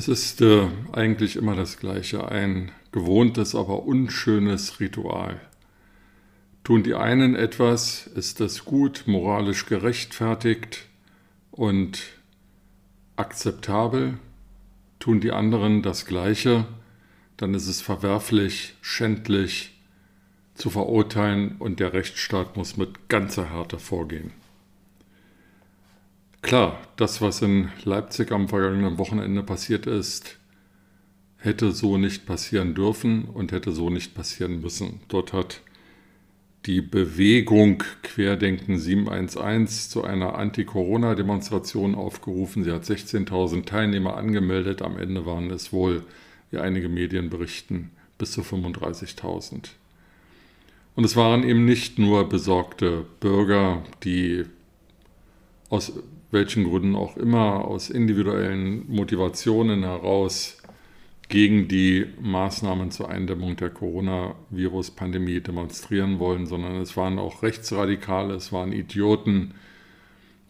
Es ist äh, eigentlich immer das Gleiche, ein gewohntes, aber unschönes Ritual. Tun die einen etwas, ist das gut, moralisch gerechtfertigt und akzeptabel. Tun die anderen das Gleiche, dann ist es verwerflich, schändlich zu verurteilen und der Rechtsstaat muss mit ganzer Härte vorgehen. Klar, das, was in Leipzig am vergangenen Wochenende passiert ist, hätte so nicht passieren dürfen und hätte so nicht passieren müssen. Dort hat die Bewegung Querdenken 711 zu einer Anti-Corona-Demonstration aufgerufen. Sie hat 16.000 Teilnehmer angemeldet. Am Ende waren es wohl, wie einige Medien berichten, bis zu 35.000. Und es waren eben nicht nur besorgte Bürger, die aus welchen Gründen auch immer, aus individuellen Motivationen heraus gegen die Maßnahmen zur Eindämmung der Coronavirus-Pandemie demonstrieren wollen, sondern es waren auch Rechtsradikale, es waren Idioten,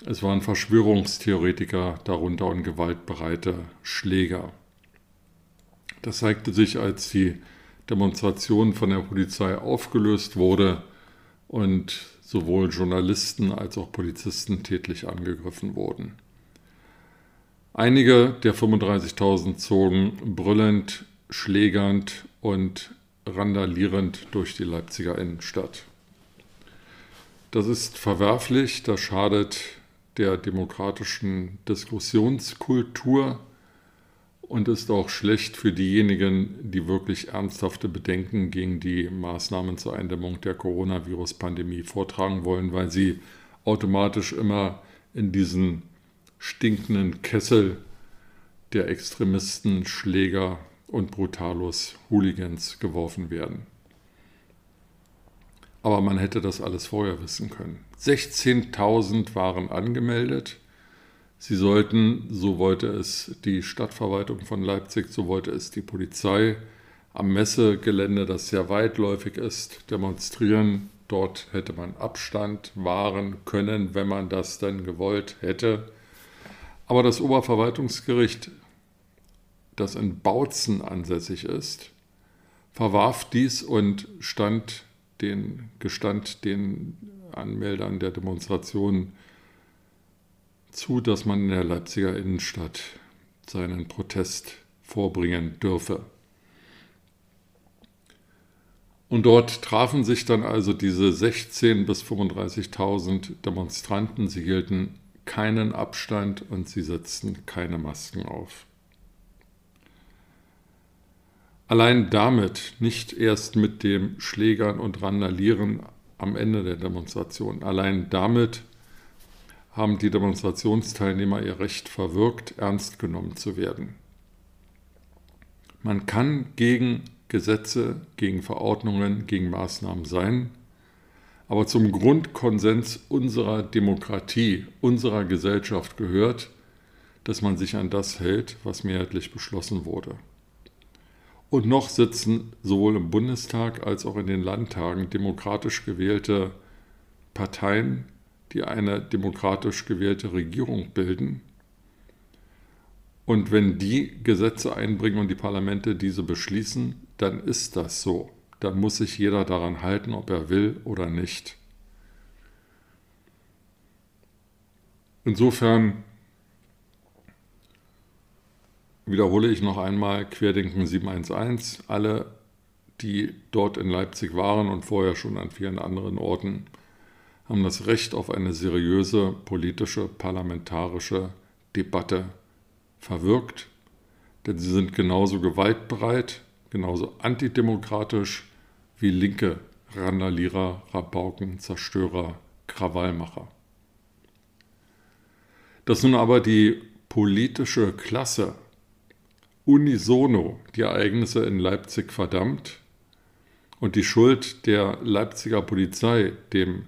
es waren Verschwörungstheoretiker darunter und gewaltbereite Schläger. Das zeigte sich, als die Demonstration von der Polizei aufgelöst wurde und sowohl Journalisten als auch Polizisten tätlich angegriffen wurden. Einige der 35.000 zogen brüllend, schlägernd und randalierend durch die Leipziger Innenstadt. Das ist verwerflich, das schadet der demokratischen Diskussionskultur und ist auch schlecht für diejenigen, die wirklich ernsthafte Bedenken gegen die Maßnahmen zur Eindämmung der Coronavirus-Pandemie vortragen wollen, weil sie automatisch immer in diesen stinkenden Kessel der Extremisten, Schläger und Brutalos, Hooligans geworfen werden. Aber man hätte das alles vorher wissen können. 16.000 waren angemeldet. Sie sollten, so wollte es die Stadtverwaltung von Leipzig, so wollte es die Polizei, am Messegelände, das sehr weitläufig ist, demonstrieren. Dort hätte man Abstand wahren können, wenn man das denn gewollt hätte. Aber das Oberverwaltungsgericht, das in Bautzen ansässig ist, verwarf dies und stand den, gestand den Anmeldern der Demonstration zu, dass man in der Leipziger Innenstadt seinen Protest vorbringen dürfe. Und dort trafen sich dann also diese 16.000 bis 35.000 Demonstranten. Sie hielten keinen Abstand und sie setzten keine Masken auf. Allein damit, nicht erst mit dem Schlägern und Randalieren am Ende der Demonstration, allein damit haben die Demonstrationsteilnehmer ihr Recht verwirkt, ernst genommen zu werden. Man kann gegen Gesetze, gegen Verordnungen, gegen Maßnahmen sein, aber zum Grundkonsens unserer Demokratie, unserer Gesellschaft gehört, dass man sich an das hält, was mehrheitlich beschlossen wurde. Und noch sitzen sowohl im Bundestag als auch in den Landtagen demokratisch gewählte Parteien, die eine demokratisch gewählte Regierung bilden. Und wenn die Gesetze einbringen und die Parlamente diese beschließen, dann ist das so. Dann muss sich jeder daran halten, ob er will oder nicht. Insofern wiederhole ich noch einmal Querdenken 711. Alle, die dort in Leipzig waren und vorher schon an vielen anderen Orten, haben das Recht auf eine seriöse politische, parlamentarische Debatte verwirkt, denn sie sind genauso gewaltbereit, genauso antidemokratisch wie linke Randalierer, Rabauken, Zerstörer, Krawallmacher. Dass nun aber die politische Klasse unisono die Ereignisse in Leipzig verdammt und die Schuld der Leipziger Polizei dem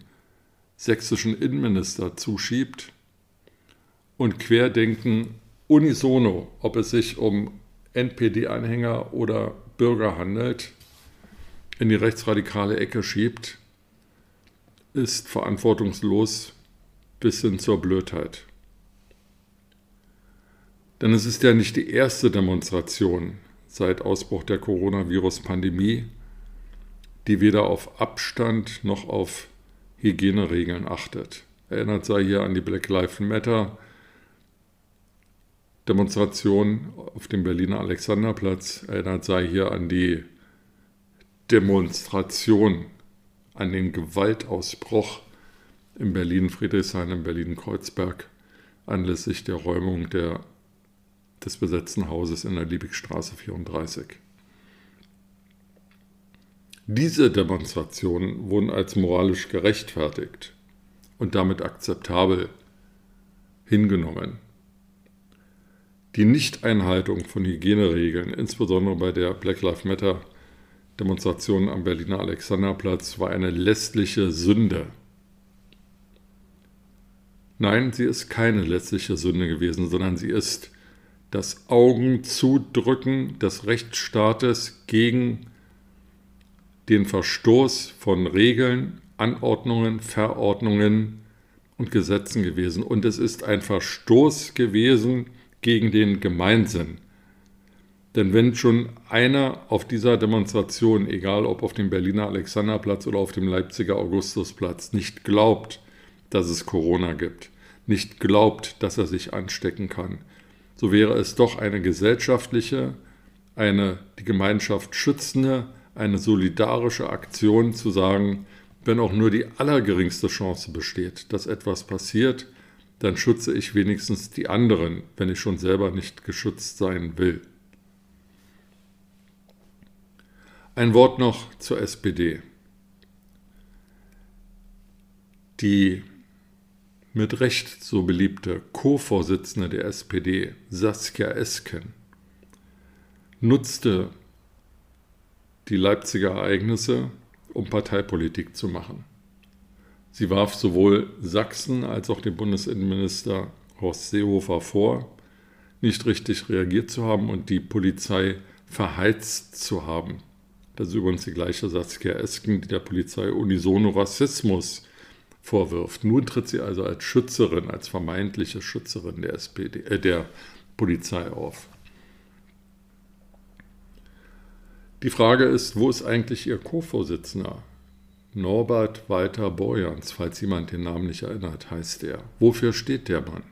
sächsischen Innenminister zuschiebt und Querdenken unisono, ob es sich um NPD-Anhänger oder Bürger handelt, in die rechtsradikale Ecke schiebt, ist verantwortungslos bis hin zur Blödheit. Denn es ist ja nicht die erste Demonstration seit Ausbruch der Coronavirus-Pandemie, die weder auf Abstand noch auf Hygieneregeln achtet. Erinnert sei hier an die Black Lives Matter Demonstration auf dem Berliner Alexanderplatz. Erinnert sei hier an die Demonstration, an den Gewaltausbruch in Berlin-Friedrichshain, in Berlin-Kreuzberg anlässlich der Räumung der des besetzten Hauses in der Liebigstraße 34. Diese Demonstrationen wurden als moralisch gerechtfertigt und damit akzeptabel hingenommen. Die Nichteinhaltung von Hygieneregeln, insbesondere bei der Black Lives Matter Demonstration am Berliner Alexanderplatz, war eine lästliche Sünde. Nein, sie ist keine lästliche Sünde gewesen, sondern sie ist das Augenzudrücken des Rechtsstaates gegen den Verstoß von Regeln, Anordnungen, Verordnungen und Gesetzen gewesen. Und es ist ein Verstoß gewesen gegen den Gemeinsinn. Denn wenn schon einer auf dieser Demonstration, egal ob auf dem Berliner Alexanderplatz oder auf dem Leipziger Augustusplatz, nicht glaubt, dass es Corona gibt, nicht glaubt, dass er sich anstecken kann, so wäre es doch eine gesellschaftliche, eine die Gemeinschaft schützende, eine solidarische Aktion zu sagen, wenn auch nur die allergeringste Chance besteht, dass etwas passiert, dann schütze ich wenigstens die anderen, wenn ich schon selber nicht geschützt sein will. Ein Wort noch zur SPD. Die mit Recht so beliebte Co-Vorsitzende der SPD, Saskia Esken, nutzte die Leipziger Ereignisse, um Parteipolitik zu machen. Sie warf sowohl Sachsen als auch dem Bundesinnenminister Horst Seehofer vor, nicht richtig reagiert zu haben und die Polizei verheizt zu haben. Das ist übrigens die gleiche Saskia Esken, die der Polizei unisono Rassismus vorwirft. Nun tritt sie also als Schützerin, als vermeintliche Schützerin der, SPD, äh, der Polizei auf. Die Frage ist, wo ist eigentlich ihr Co-Vorsitzender? Norbert Walter Borjans, falls jemand den Namen nicht erinnert, heißt er. Wofür steht der Mann?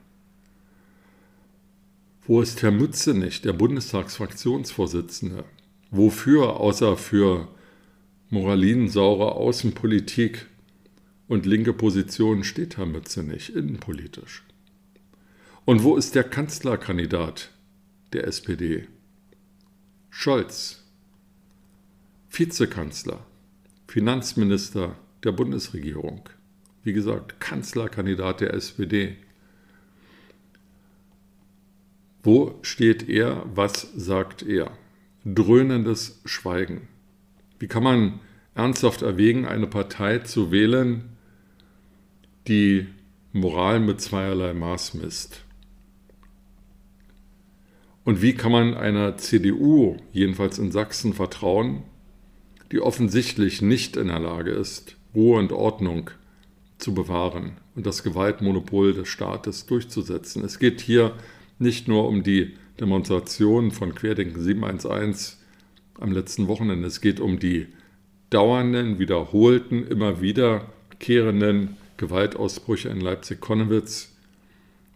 Wo ist Herr Mützenich, der Bundestagsfraktionsvorsitzende? Wofür, außer für moralinsaure Außenpolitik und linke Positionen steht Herr Mütze nicht, innenpolitisch. Und wo ist der Kanzlerkandidat der SPD? Scholz, Vizekanzler, Finanzminister der Bundesregierung. Wie gesagt, Kanzlerkandidat der SPD. Wo steht er? Was sagt er? Dröhnendes Schweigen. Wie kann man ernsthaft erwägen, eine Partei zu wählen, die Moral mit zweierlei Maß misst. Und wie kann man einer CDU, jedenfalls in Sachsen, vertrauen, die offensichtlich nicht in der Lage ist, Ruhe und Ordnung zu bewahren und das Gewaltmonopol des Staates durchzusetzen? Es geht hier nicht nur um die Demonstration von Querdenken 711 am letzten Wochenende, es geht um die dauernden, wiederholten, immer wiederkehrenden Gewaltausbrüche in Leipzig-Konnewitz,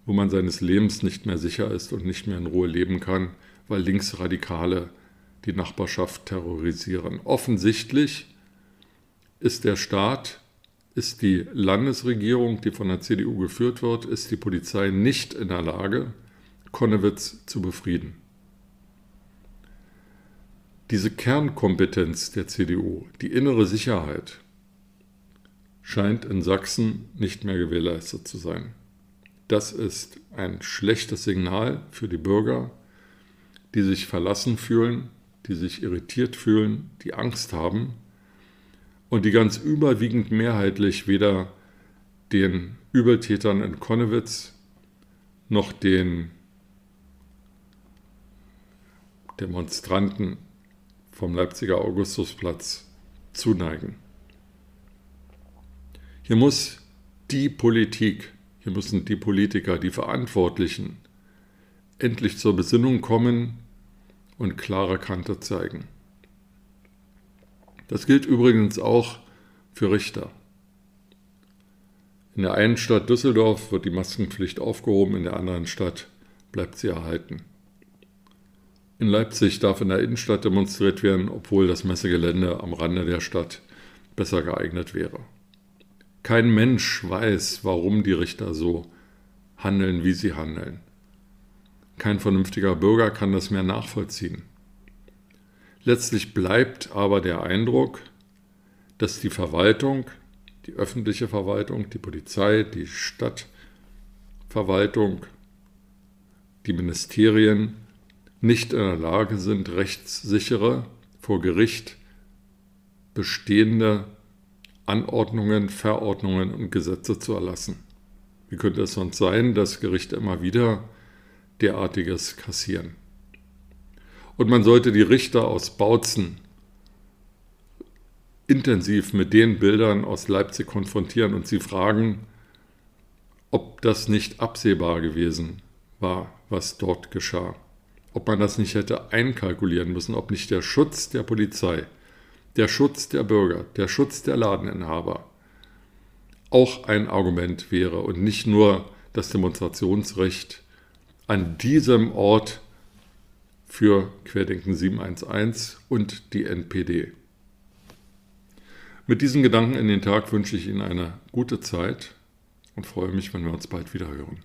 wo man seines Lebens nicht mehr sicher ist und nicht mehr in Ruhe leben kann, weil Linksradikale die Nachbarschaft terrorisieren. Offensichtlich ist der Staat ist die Landesregierung, die von der CDU geführt wird, ist die Polizei nicht in der Lage, Konnewitz zu befrieden. Diese Kernkompetenz der CDU, die innere Sicherheit, scheint in Sachsen nicht mehr gewährleistet zu sein. Das ist ein schlechtes Signal für die Bürger, die sich verlassen fühlen, die sich irritiert fühlen, die Angst haben und die ganz überwiegend mehrheitlich weder den Übeltätern in Konnewitz noch den Demonstranten vom Leipziger Augustusplatz zuneigen. Hier muss die Politik, hier müssen die Politiker, die Verantwortlichen endlich zur Besinnung kommen und klare Kante zeigen. Das gilt übrigens auch für Richter. In der einen Stadt Düsseldorf wird die Maskenpflicht aufgehoben, in der anderen Stadt bleibt sie erhalten. In Leipzig darf in der Innenstadt demonstriert werden, obwohl das Messegelände am Rande der Stadt besser geeignet wäre. Kein Mensch weiß, warum die Richter so handeln, wie sie handeln. Kein vernünftiger Bürger kann das mehr nachvollziehen. Letztlich bleibt aber der Eindruck, dass die Verwaltung, die öffentliche Verwaltung, die Polizei, die Stadtverwaltung, die Ministerien nicht in der Lage sind, rechtssichere, vor Gericht bestehende Anordnungen, Verordnungen und Gesetze zu erlassen. Wie könnte es sonst sein, dass Gerichte immer wieder derartiges kassieren? Und man sollte die Richter aus Bautzen intensiv mit den Bildern aus Leipzig konfrontieren und sie fragen, ob das nicht absehbar gewesen war, was dort geschah ob man das nicht hätte einkalkulieren müssen, ob nicht der Schutz der Polizei, der Schutz der Bürger, der Schutz der Ladeninhaber auch ein Argument wäre und nicht nur das Demonstrationsrecht an diesem Ort für Querdenken 711 und die NPD. Mit diesen Gedanken in den Tag wünsche ich Ihnen eine gute Zeit und freue mich, wenn wir uns bald wieder hören.